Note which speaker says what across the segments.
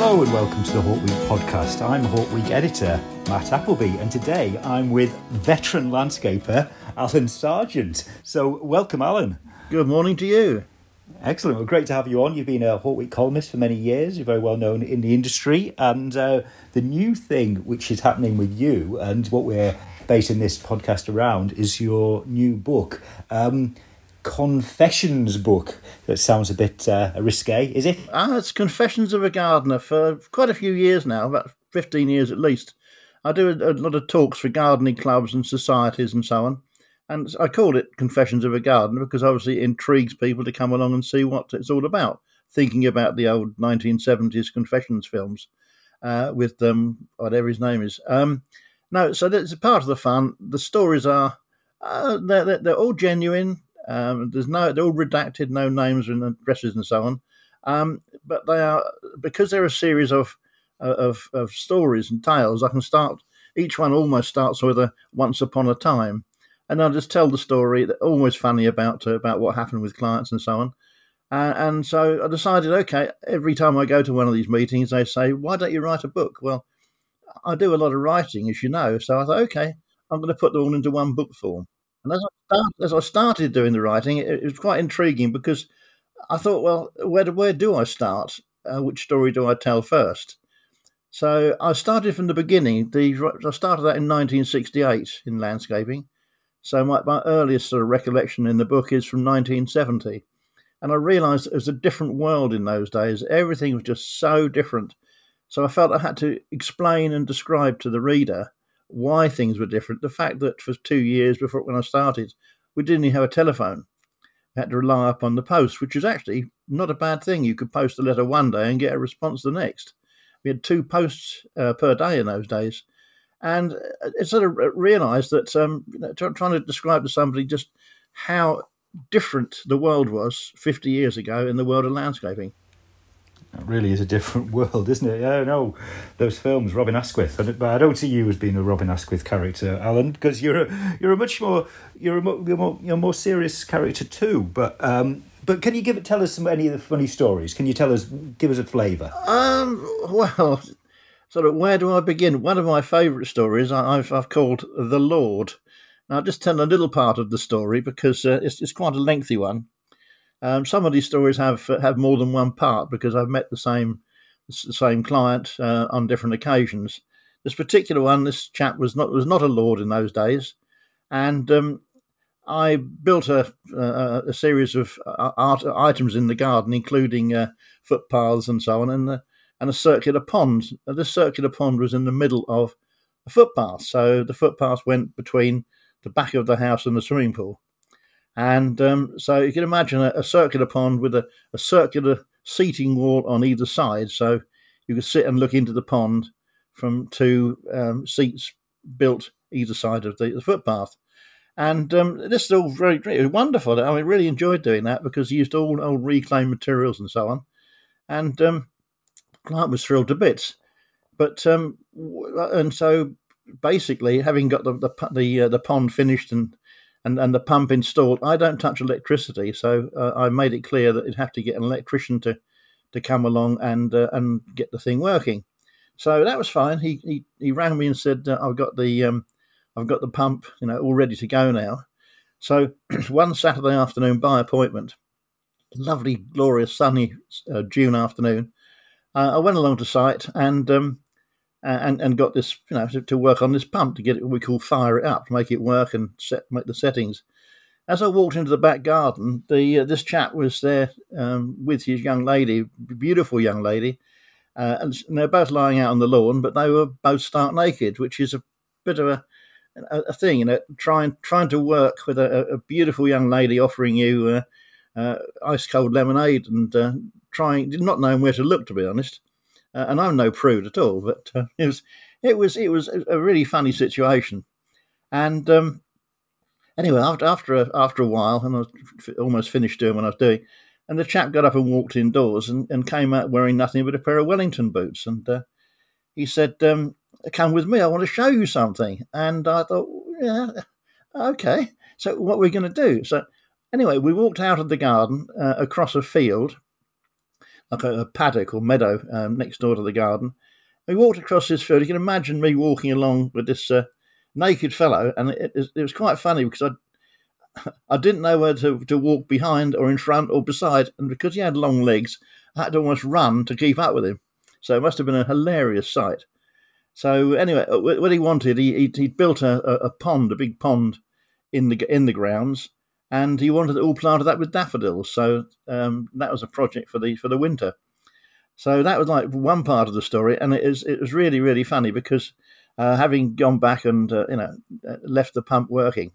Speaker 1: Hello and welcome to the HortWeek podcast. I'm HortWeek editor Matt Appleby, and today I'm with veteran landscaper Alan Sargent. So, welcome, Alan.
Speaker 2: Good morning to you.
Speaker 1: Excellent. Well, great to have you on. You've been a HortWeek columnist for many years. You're very well known in the industry. And uh, the new thing which is happening with you and what we're basing this podcast around is your new book. Um, Confessions book. That sounds a bit uh, risque, is it?
Speaker 2: Ah, it's Confessions of a Gardener for quite a few years now, about 15 years at least. I do a, a lot of talks for gardening clubs and societies and so on. And I called it Confessions of a Gardener because obviously it intrigues people to come along and see what it's all about, thinking about the old 1970s Confessions films uh, with um, whatever his name is. Um, no, so that's part of the fun. The stories are, uh, they're, they're all genuine. Um, there's no, they're all redacted, no names and addresses and so on. Um, but they are because they're a series of, of of stories and tales. I can start each one almost starts with a once upon a time, and I'll just tell the story. that Always funny about uh, about what happened with clients and so on. Uh, and so I decided, okay, every time I go to one of these meetings, they say, "Why don't you write a book?" Well, I do a lot of writing, as you know. So I thought, okay, I'm going to put them all into one book form. And as I, start, as I started doing the writing, it, it, was quite intriguing because I thought, well, where do, where do I start? Uh, which story do I tell first? So I started from the beginning. The, I started that in 1968 in landscaping. So my, my earliest sort of recollection in the book is from 1970. And I realised it was a different world in those days. Everything was just so different. So I felt I had to explain and describe to the reader why things were different. The fact that for two years before when I started, we didn't even have a telephone. We had to rely upon the post, which was actually not a bad thing. You could post a letter one day and get a response the next. We had two posts uh, per day in those days. And it sort of realised that um, you know, trying to describe to somebody just how different the world was 50 years ago in the world of landscaping.
Speaker 1: It really is a different world, isn't it? Yeah, no, those films, Robin Asquith, but I don't see you as being a Robin Asquith character, Alan, because you're a you're a much more you're a more, you're more, you're more serious character too. But um, but can you give it tell us some any of the funny stories? Can you tell us give us a flavour?
Speaker 2: Um, well, sort of where do I begin? One of my favourite stories I've I've called the Lord. Now, I'll just tell a little part of the story because uh, it's it's quite a lengthy one. Um, some of these stories have have more than one part because I've met the same the same client uh, on different occasions. This particular one, this chap was not was not a lord in those days, and um, I built a, a, a series of uh, art items in the garden, including uh, footpaths and so on, and uh, and a circular pond. This circular pond was in the middle of a footpath, so the footpath went between the back of the house and the swimming pool. And um, so you can imagine a, a circular pond with a, a, circular seating wall on either side. So you could sit and look into the pond from two um, seats built either side of the, the footpath. And um, this is all very, very wonderful. I mean, really enjoyed doing that because he used all old reclaimed materials and so on. And um, client was thrilled to bits. But um, and so basically, having got the the the, uh, the pond finished and, and and the pump installed, I don't touch electricity, so uh, I made it clear that it'd have to get an electrician to to come along and uh, and get the thing working. So that was fine. He he, he rang me and said, uh, "I've got the um, I've got the pump, you know, all ready to go now." So one Saturday afternoon by appointment, lovely, glorious, sunny uh, June afternoon, uh, I went along to site and um, and and got this you know to, to, work on this pump to get it what we call fire it up to make it work and set make the settings. As I walked into the back garden, the uh, this chap was there um, with his young lady, beautiful young lady, uh, and they're both lying out on the lawn, but they were both stark naked, which is a bit of a a, thing, you know, trying trying to work with a, a beautiful young lady offering you uh, uh ice cold lemonade and uh, trying, not knowing where to look, to be honest. Uh, and I'm no prude at all, but uh, it was it was it was a really funny situation. And um, anyway, after after a, after a while, and I was almost finished doing what I was doing, and the chap got up and walked indoors and, and came out wearing nothing but a pair of Wellington boots, and uh, he said, um, "Come with me, I want to show you something." And I thought, yeah, okay. So what we're we going to do? So anyway, we walked out of the garden uh, across a field like a, a paddock or meadow um, next door to the garden. We walked across this field. You can imagine me walking along with this uh, naked fellow, and it, it, was quite funny because I I didn't know where to, to walk behind or in front or beside, and because he had long legs, I had to almost run to keep up with him. So it must have been a hilarious sight. So anyway, uh, what he wanted, he he built a, a pond, a big pond, in the in the grounds, and he wanted it all planted up with daffodils. So um, that was a project for the for the winter. So that was like one part of the story, and it is it was really really funny because uh, having gone back and uh, you know uh, left the pump working.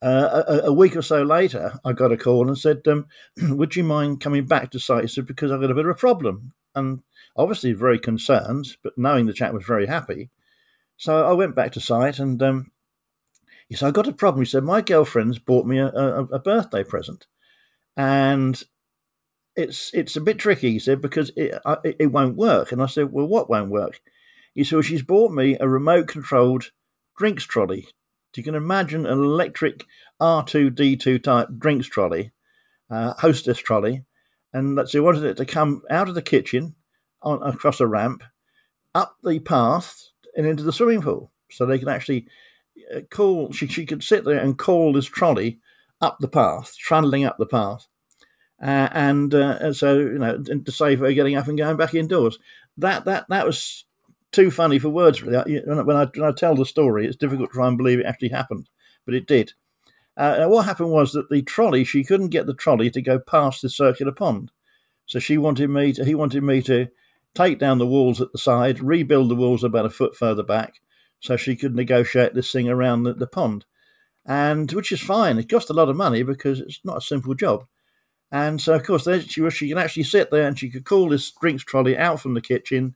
Speaker 2: Uh, a, a, week or so later, I got a call and said, um, "Would you mind coming back to site?" He said, "Because I've got a bit of a problem," and obviously very concerned, but knowing the chap was very happy. So I went back to site and um, he said, I got a problem. He said, My girlfriend's bought me a, a, a birthday present. And it's it's a bit tricky, he said, because it, it, it won't work. And I said, Well, what won't work? He said, well, She's bought me a remote controlled drinks trolley. You can imagine an electric R2D2 type drinks trolley, uh, hostess trolley. And that she wanted it to come out of the kitchen on, across a ramp, up the path, and into the swimming pool. So they can actually call. She she could sit there and call this trolley up the path, trundling up the path, uh, and, uh, so you know to save her getting up and going back indoors. That that that was too funny for words. Really. When I, when I tell the story, it's difficult to try and believe it actually happened, but it did. Uh, what happened was that the trolley, she couldn't get the trolley to go past the circular pond, so she wanted me to. He wanted me to take down the walls at the side, rebuild the walls about a foot further back, so she could negotiate this thing around the, the pond, and which is fine. It cost a lot of money because it's not a simple job. And so, of course, there she, she can actually sit there and she could call this drinks trolley out from the kitchen,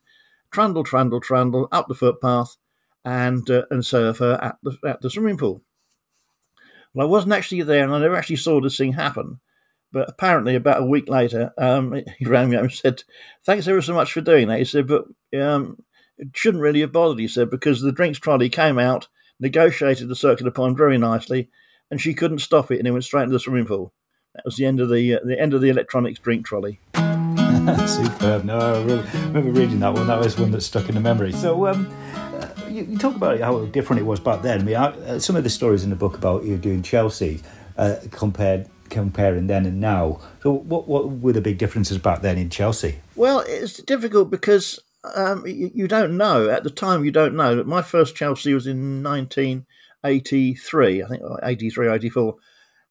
Speaker 2: trundle, trundle, trundle up the footpath, and uh, and serve her at the at the swimming pool. Well, I wasn't actually there, and I never actually saw this thing happen. But apparently, about a week later, um, he rang me up and said, "Thanks ever so much for doing that." He said, "But um, it shouldn't really have bothered, he said, because the drinks trolley came out, negotiated the circular pond very nicely, and she couldn't stop it, and it went straight into the swimming pool. That was the end of the uh, the end of the electronics drink trolley.
Speaker 1: Superb. No, I really remember reading that one. That was one that stuck in the memory. So, um, uh, you, you, talk about how different it was back then. I mean, I, uh, some of the stories in the book about you doing Chelsea uh, compared comparing then and now. So, what what were the big differences back then in Chelsea?
Speaker 2: Well, it's difficult because um, you, you, don't know at the time. You don't know. That my first Chelsea was in 1983, I think, 83, 84,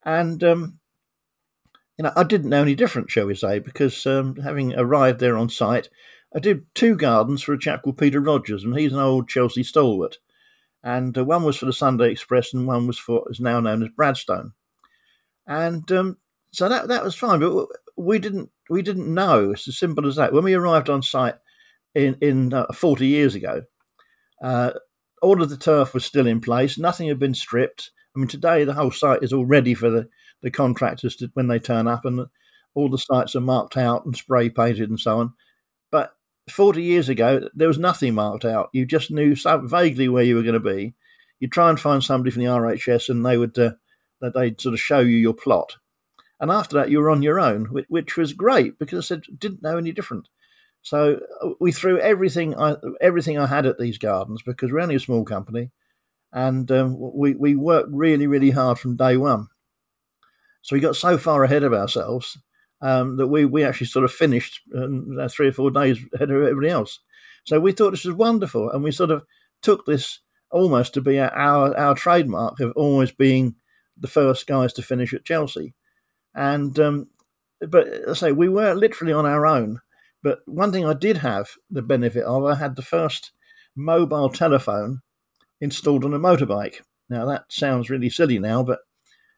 Speaker 2: and um, you know I didn't know any different, shall we say, because um, having arrived there on site, I did two gardens for a chap called Peter Rogers, and he's an old Chelsea stalwart, and uh, one was for the Sunday Express, and one was for is now known as Bradstone, and um, so that that was fine, but we didn't we didn't know. It's as simple as that. When we arrived on site in in uh, 40 years ago. Uh, all of the turf was still in place. Nothing had been stripped. I mean, today the whole site is all ready for the, the contractors to, when they turn up, and all the sites are marked out and spray painted and so on. But 40 years ago, there was nothing marked out. You just knew so vaguely where you were going to be. You'd try and find somebody from the RHS, and they would uh, they'd sort of show you your plot. And after that, you were on your own, which, which was great because I said didn't know any different. So uh, we threw everything I everything I had at these gardens because we're only a small company, and um, we we worked really really hard from day one. So we got so far ahead of ourselves um, that we we actually sort of finished um, three or four days ahead of everybody else. So we thought this was wonderful, and we sort of took this almost to be our our trademark of always being the first guys to finish at Chelsea. And um, but I say we were literally on our own. But one thing I did have the benefit of, I had the first mobile telephone installed on a motorbike. Now that sounds really silly now, but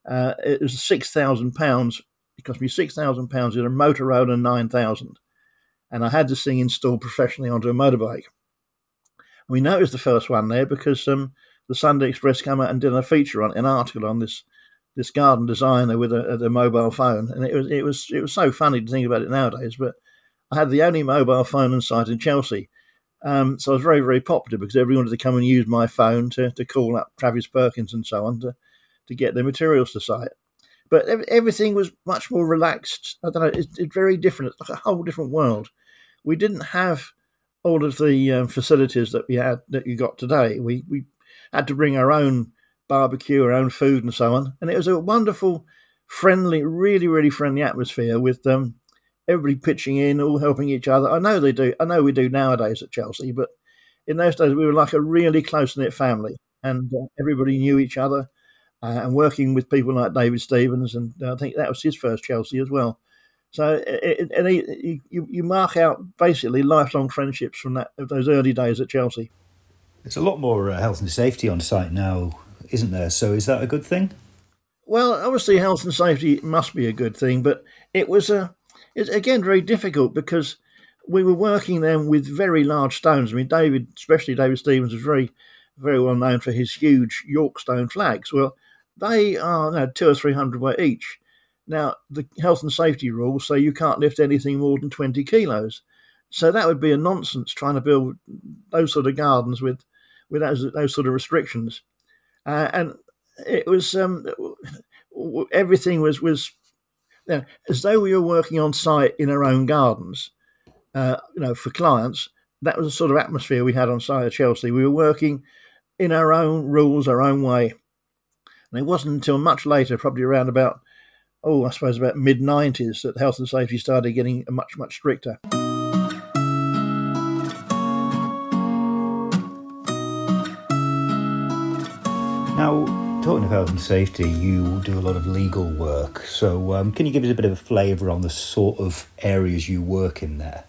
Speaker 2: uh, it was six thousand pounds. It cost me six thousand pounds in a Motorola nine thousand, and I had this thing installed professionally onto a motorbike. We know it was the first one there because um, the Sunday Express came out and did a feature on an article on this this garden designer with a, a, mobile phone, and it was it was it was so funny to think about it nowadays. But I had the only mobile phone on site in Chelsea, um, so I was very very popular because everyone wanted to come and use my phone to, to call up Travis Perkins and so on to to get their materials to site. But everything was much more relaxed. I don't know. It's, it's very different. It's like a whole different world. We didn't have all of the um, facilities that we had that you got today. We we had to bring our own barbecue, our own food, and so on. And it was a wonderful, friendly, really, really friendly atmosphere with um, everybody pitching in, all helping each other. I know they do. I know we do nowadays at Chelsea, but in those days we were like a really close knit family, and uh, everybody knew each other. Uh, and working with people like David Stevens, and I think that was his first Chelsea as well. So it, it, it, you, you mark out basically lifelong friendships from that those early days at Chelsea.
Speaker 1: There's a lot more uh, health and safety on site now, isn't there? So is that a good thing?
Speaker 2: Well, obviously, health and safety must be a good thing, but it was a it's again very difficult because we were working then with very large stones. I mean, David, especially David Stevens, was very very well known for his huge York stone flags. Well, they are you know, two or three hundred weight each. Now, the health and safety rules say you can't lift anything more than 20 kilos. So that would be a nonsense trying to build those sort of gardens with with those, those sort of restrictions. Uh, and it was um, everything was was know, as though we were working on site in our own gardens. Uh, you know, for clients, that was the sort of atmosphere we had on site at Chelsea. We were working in our own rules, our own way. And it wasn't until much later, probably around about, oh, I suppose about mid 90s, that health and safety started getting much, much stricter.
Speaker 1: Now, talking of health and safety, you do a lot of legal work. So, um, can you give us a bit of a flavour on the sort of areas you work in there?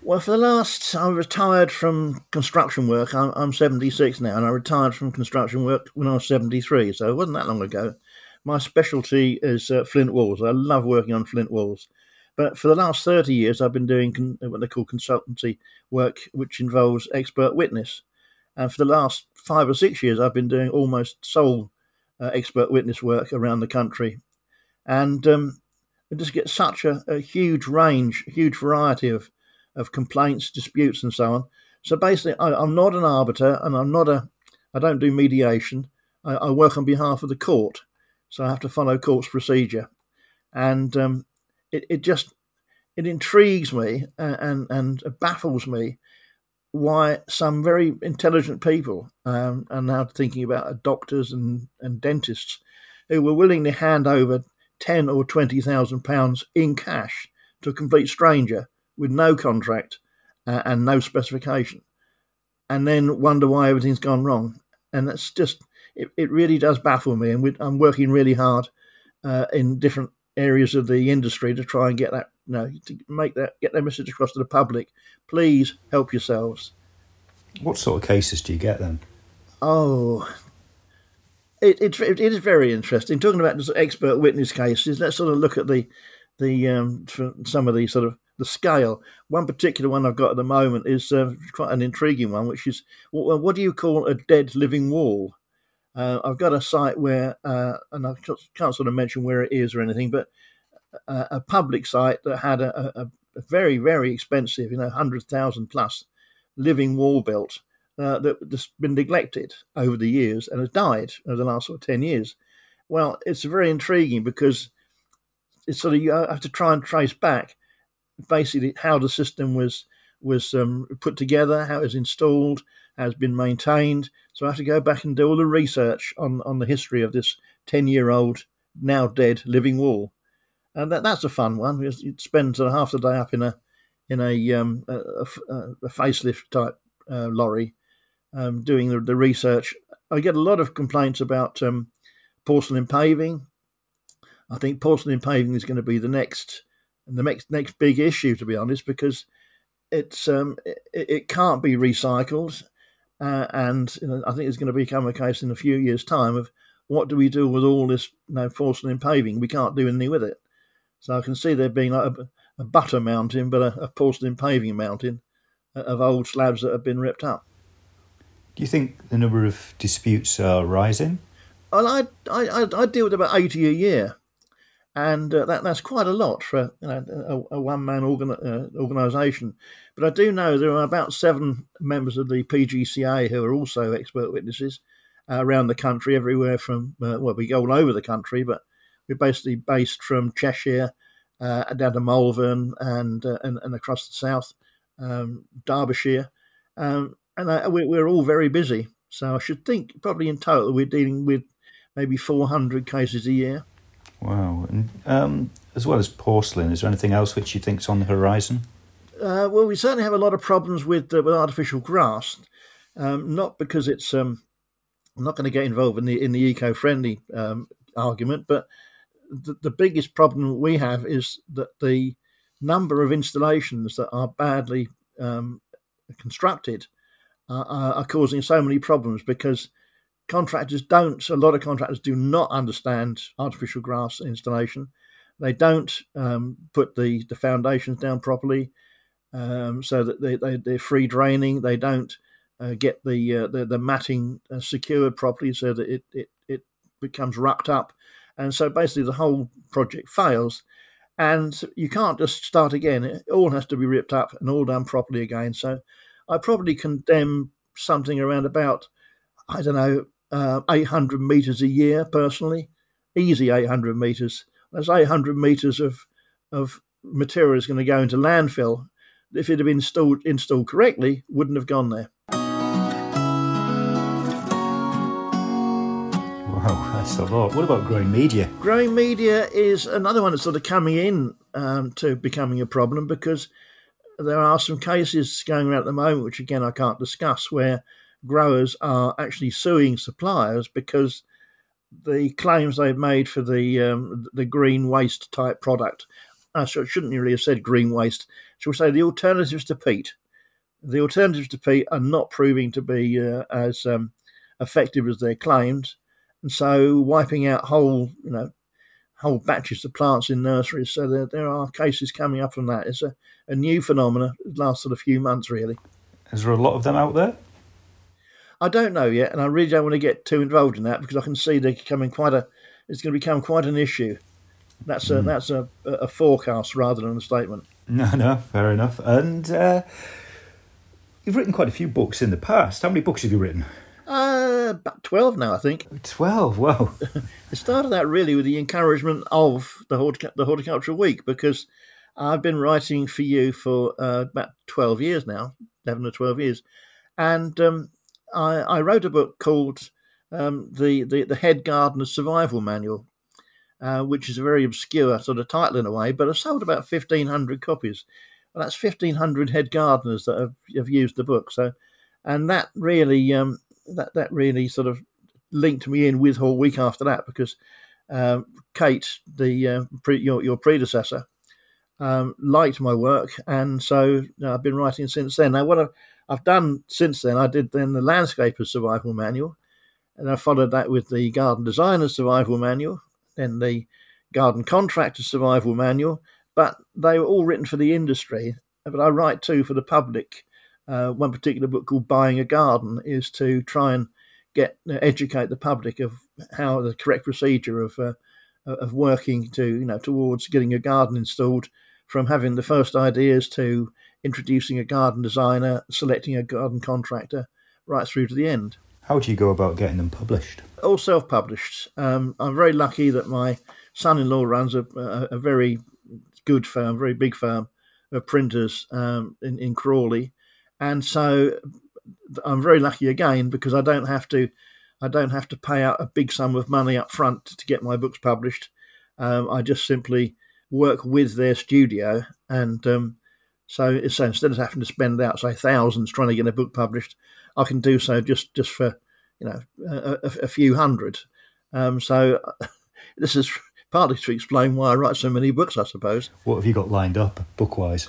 Speaker 2: Well, for the last, I retired from construction work. I'm, I'm 76 now, and I retired from construction work when I was 73, so it wasn't that long ago. My specialty is uh, flint walls. I love working on flint walls. But for the last 30 years, I've been doing con- what they call consultancy work, which involves expert witness. And for the last five or six years, I've been doing almost sole uh, expert witness work around the country. And um, just get such a, a huge range, huge variety of, of complaints, disputes, and so on. So basically, I, am not an arbiter and I'm not a, I don't do mediation. I, I, work on behalf of the court. So I have to follow court's procedure. And um, it, it just, it intrigues me and, and, and baffles me why some very intelligent people um, are now thinking about doctors and, and dentists who were willing to hand over ten or twenty thousand pounds in cash to a complete stranger with no contract uh, and no specification, and then wonder why everything's gone wrong. And that's just it, it really does baffle me. And we, I'm working really hard uh, in different areas of the industry to try and get that know, to make that get their message across to the public. Please help yourselves.
Speaker 1: What sort of cases do you get then?
Speaker 2: Oh, it, it, it is very interesting. Talking about expert witness cases, let's sort of look at the the um, some of the sort of the scale. One particular one I've got at the moment is uh, quite an intriguing one, which is what, what do you call a dead living wall? Uh, I've got a site where, uh, and I can't sort of mention where it is or anything, but a, a public site that had a, a, a, very, very expensive, you know, 100,000 plus living wall built uh, that's been neglected over the years and has died over the last sort of 10 years. Well, it's very intriguing because it's sort of you have to try and trace back basically how the system was was um, put together, how it was installed, how it's been maintained. So I have to go back and do all the research on, on the history of this 10 year old, now dead living wall. And that, that's a fun one. You spend sort of half the day up in a in a, um, a, a, a facelift type uh, lorry um, doing the, the, research. I get a lot of complaints about um, porcelain paving. I think porcelain paving is going to be the next the next next big issue, to be honest, because it's um, it, it can't be recycled, uh, and you know, I think it's going to become a case in a few years' time of what do we do with all this you know, porcelain paving? We can't do anything with it. So I can see there being like a, a butter mountain, but a, a porcelain paving mountain of old slabs that have been ripped up.
Speaker 1: Do you think the number of disputes are rising?
Speaker 2: Well, I, I, I deal with about 80 a year and uh, that that's quite a lot for you know, a, a one man organ, uh, organisation. But I do know there are about seven members of the PGCA who are also expert witnesses uh, around the country, everywhere from uh, well, we go all over the country, but we're basically based from Cheshire uh, down to Malvern and, uh, and and across the south, um, Derbyshire, um, and we, we're all very busy. So I should think probably in total we're dealing with maybe 400 cases a year.
Speaker 1: Wow. And um, as well as porcelain, is there anything else which you think is on the horizon?
Speaker 2: Uh, well, we certainly have a lot of problems with uh, with artificial grass, um, not because it's. Um, I'm not going to get involved in the in the eco-friendly um, argument, but the, the biggest problem we have is that the number of installations that are badly um, constructed uh, are causing so many problems because contractors don't, a lot of contractors do not understand artificial grass installation. They don't um, put the, the foundations down properly um, so that they, they, they're free draining. They don't uh, get the, uh, the, the matting uh, secured properly so that it, it, it becomes wrapped up. And so basically the whole project fails. And you can't just start again. It all has to be ripped up and all done properly again. So I probably condemn something around about, I don't know, uh, 800 meters a year personally, easy 800 meters. That's 800 meters of of material is going to go into landfill. If it had been installed installed correctly, wouldn't have gone there.
Speaker 1: A lot. What about growing media?
Speaker 2: Growing media is another one that's sort of coming in um, to becoming a problem because there are some cases going around at the moment, which again I can't discuss, where growers are actually suing suppliers because the claims they've made for the um, the green waste type product. Uh, it shouldn't really have said green waste. Shall we say the alternatives to peat? The alternatives to peat are not proving to be uh, as um, effective as their claims, and so wiping out whole you know whole batches of plants in nurseries. So there, there are cases coming up from that. It's a, a new phenomenon. It lasted a few months really.
Speaker 1: Is there a lot of them out there?
Speaker 2: I don't know yet, and I really don't want to get too involved in that because I can see they're becoming quite a. It's going to become quite an issue. That's a mm. that's a, a forecast rather than a statement.
Speaker 1: No, no, fair enough. And uh, you've written quite a few books in the past. How many books have you written?
Speaker 2: Uh, about twelve now, I think.
Speaker 1: Twelve. Wow.
Speaker 2: it started out really with the encouragement of the Hortic- the Horticultural Week because I've been writing for you for uh, about twelve years now, eleven or twelve years, and um, I, I wrote a book called um, the, the, the Head Gardener's Survival Manual, uh, which is a very obscure sort of title in a way, but I sold about 1,500 copies. Well, that's 1,500 head gardeners that have, have used the book. So, and that really um, that that really sort of linked me in with HortWeek after that because um, Kate, the uh, pre, your your predecessor, um, liked my work, and so you know, I've been writing since then. Now, what I, I've done since then, I did then the Landscaper Survival Manual, and I followed that with the Garden Designer Survival Manual, then the Garden Contractor Survival Manual, but they were all written for the industry. But I write too for the public. Uh, one particular book called Buying a Garden is to try and get uh, educate the public of how the correct procedure of uh, of working to you know towards getting a garden installed from having the first ideas to introducing a garden designer, selecting a garden contractor, right through to the end.
Speaker 1: How do you go about getting them published?
Speaker 2: All self published. Um, I'm very lucky that my son in law runs a, a, a, very good firm, very big firm of printers um, in, in Crawley. And so I'm very lucky again because I don't have to. I don't have to pay out a big sum of money up front to get my books published. Um, I just simply work with their studio, and um, so, so instead of having to spend out say thousands trying to get a book published, I can do so just just for you know a, a, few hundred. Um, so this is partly to explain why I write so many books, I suppose.
Speaker 1: What have you got lined up book wise?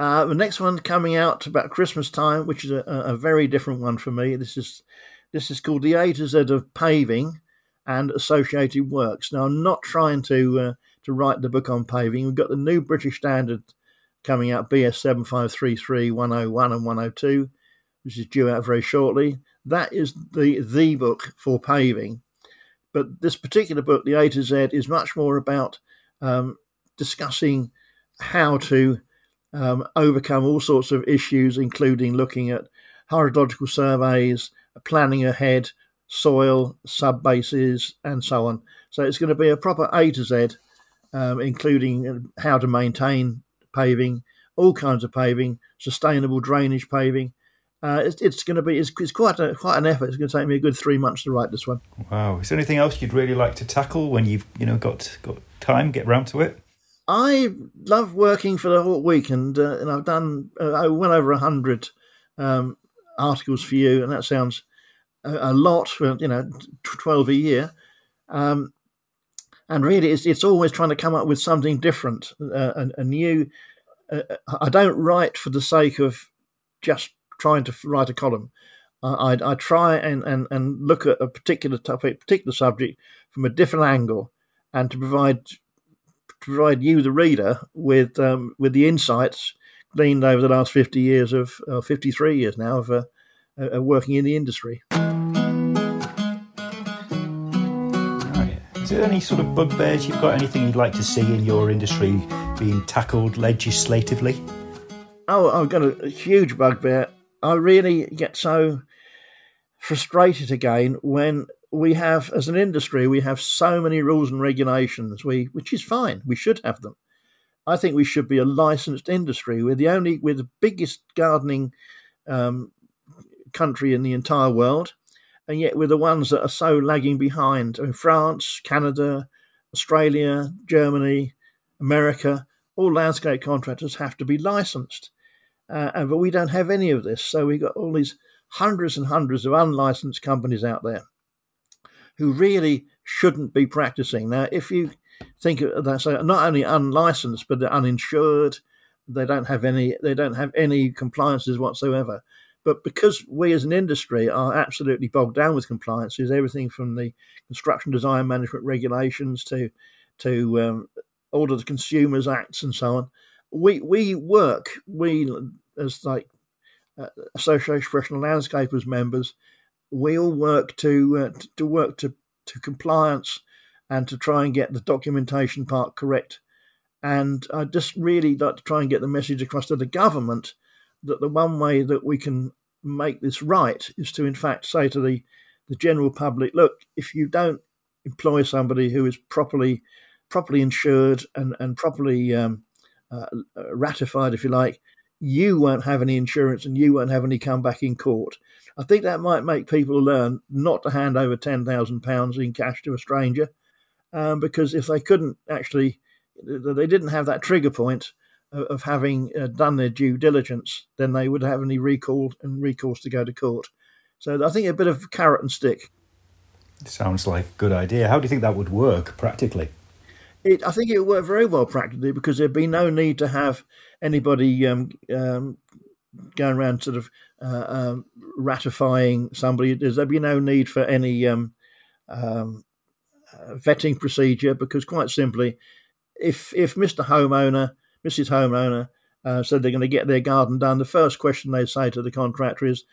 Speaker 2: Uh, the next one coming out about Christmas time, which is a, a, very different one for me. This is this is called the A to Z of paving and associated works. Now, I'm not trying to uh, to write the book on paving. We've got the new British Standard coming out, BS 7533 101 and 102 which is due out very shortly. That is the the book for paving. But this particular book, the A to Z, is much more about um, discussing how to um, overcome all sorts of issues, including looking at hydrological surveys, planning ahead, soil, sub bases, and so on. So it's going to be a proper A to Z, um, including how to maintain paving, all kinds of paving, sustainable drainage paving, uh, it's, it's going to be it's, it's, quite a, quite an effort. It's going to take me a good three months to write this one.
Speaker 1: Wow! Is there anything else you'd really like to tackle when you've you know got got time, get round to it?
Speaker 2: I love working for the HortWeek, and uh, and I've done uh, well over a hundred um, articles for you, and that sounds a, a, lot for you know twelve a year. Um, and really, it's it's always trying to come up with something different, uh, a, new. Uh, I don't write for the sake of just trying to write a column. I, I, try and, and, and look at a particular topic, particular subject from a different angle, and to provide to provide you, the reader, with um, with the insights gleaned over the last fifty years of uh, fifty three years now of uh, uh, working in the industry.
Speaker 1: Is there any sort of bugbears you've got? Anything you'd like to see in your industry being tackled legislatively?
Speaker 2: Oh, I've got a, a huge bugbear I really get so frustrated again when we have, as an industry, we have so many rules and regulations. We, which is fine. We should have them. I think we should be a licensed industry. We're the only, we're the biggest gardening um, country in the entire world, and yet we're the ones that are so lagging behind. I mean, France, Canada, Australia, Germany, America, all landscape contractors have to be licensed. Uh, but we don't have any of this. So we've got all these hundreds and hundreds of unlicensed companies out there who really shouldn't be practicing. Now, if you think of that, so not only unlicensed, but they're uninsured, they don't have any, they don't have any compliances whatsoever. But because we as an industry are absolutely bogged down with compliances, everything from the construction design management regulations to to um, all of the consumers acts and so on, we we work we as like uh, Association of Professional Landscapers members, we all work to uh, to work to to compliance and to try and get the documentation part correct. And I just really like to try and get the message across to the government that the one way that we can make this right is to, in fact, say to the the general public, look, if you don't employ somebody who is properly properly insured and and properly um, uh, ratified, if you like, you won't have any insurance and you won't have any comeback in court. I think that might make people learn not to hand over ten thousand pounds in cash to a stranger, um, because if they couldn't actually, they didn't have that trigger point of, having uh, done their due diligence, then they would have any recall and recourse to go to court. So I think a bit of carrot and stick.
Speaker 1: Sounds like a good idea. How do you think that would work practically?
Speaker 2: It, I think it would work very well practically because there'd be no need to have anybody um, um, going around sort of uh, um, ratifying somebody. There'd be no need for any um, um, uh, vetting procedure because, quite simply, if if Mr. Homeowner, Mrs. Homeowner uh, said they're going to get their garden done, the first question they say to the contractor is,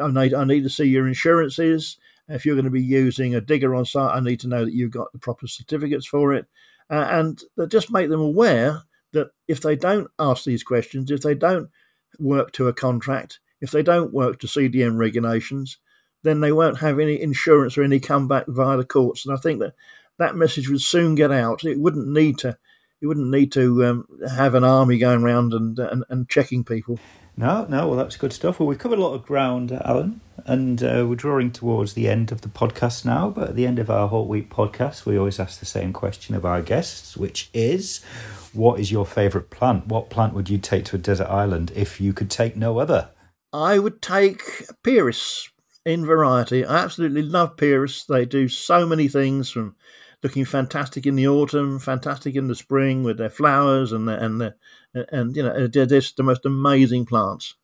Speaker 2: I need, I need to see your insurances. If you're going to be using a digger on site, I need to know that you've got the proper certificates for it. Uh, and that just make them aware that if they don't ask these questions, if they don't work to a contract, if they don't work to CDM regulations, then they won't have any insurance or any comeback via the courts. And I think that that message would soon get out. It wouldn't need to. You wouldn't need to um, have an army going around and, and, and checking people.
Speaker 1: No, no, well, that's good stuff. Well, we've covered a lot of ground, Alan, and uh, we're drawing towards the end of the podcast now. But at the end of our HortWeek podcast, we always ask the same question of our guests, which is what is your favourite plant? What plant would you take to a desert island if you could take no other?
Speaker 2: I would take Pieris in variety. I absolutely love Pieris. They do so many things from looking fantastic in the autumn, fantastic in the spring with their flowers and the, and the, and you know they're just the most amazing plants.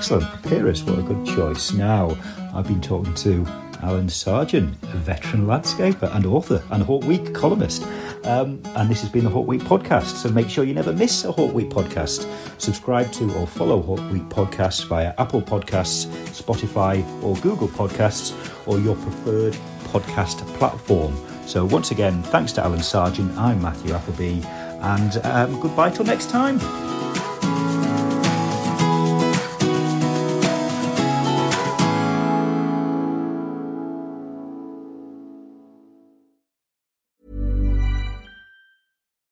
Speaker 1: Excellent, Pieris. What a good choice. Now I've been talking to Alan Sargent, a veteran landscaper and author and HortWeek columnist. Um, and this has been the HortWeek podcast. So make sure you never miss a HortWeek podcast. Subscribe to or follow Hawk Week podcasts via Apple Podcasts, Spotify, or Google Podcasts, or your preferred podcast platform. So, once again, thanks to Alan Sargent. I'm Matthew Appleby, and um, goodbye till next time.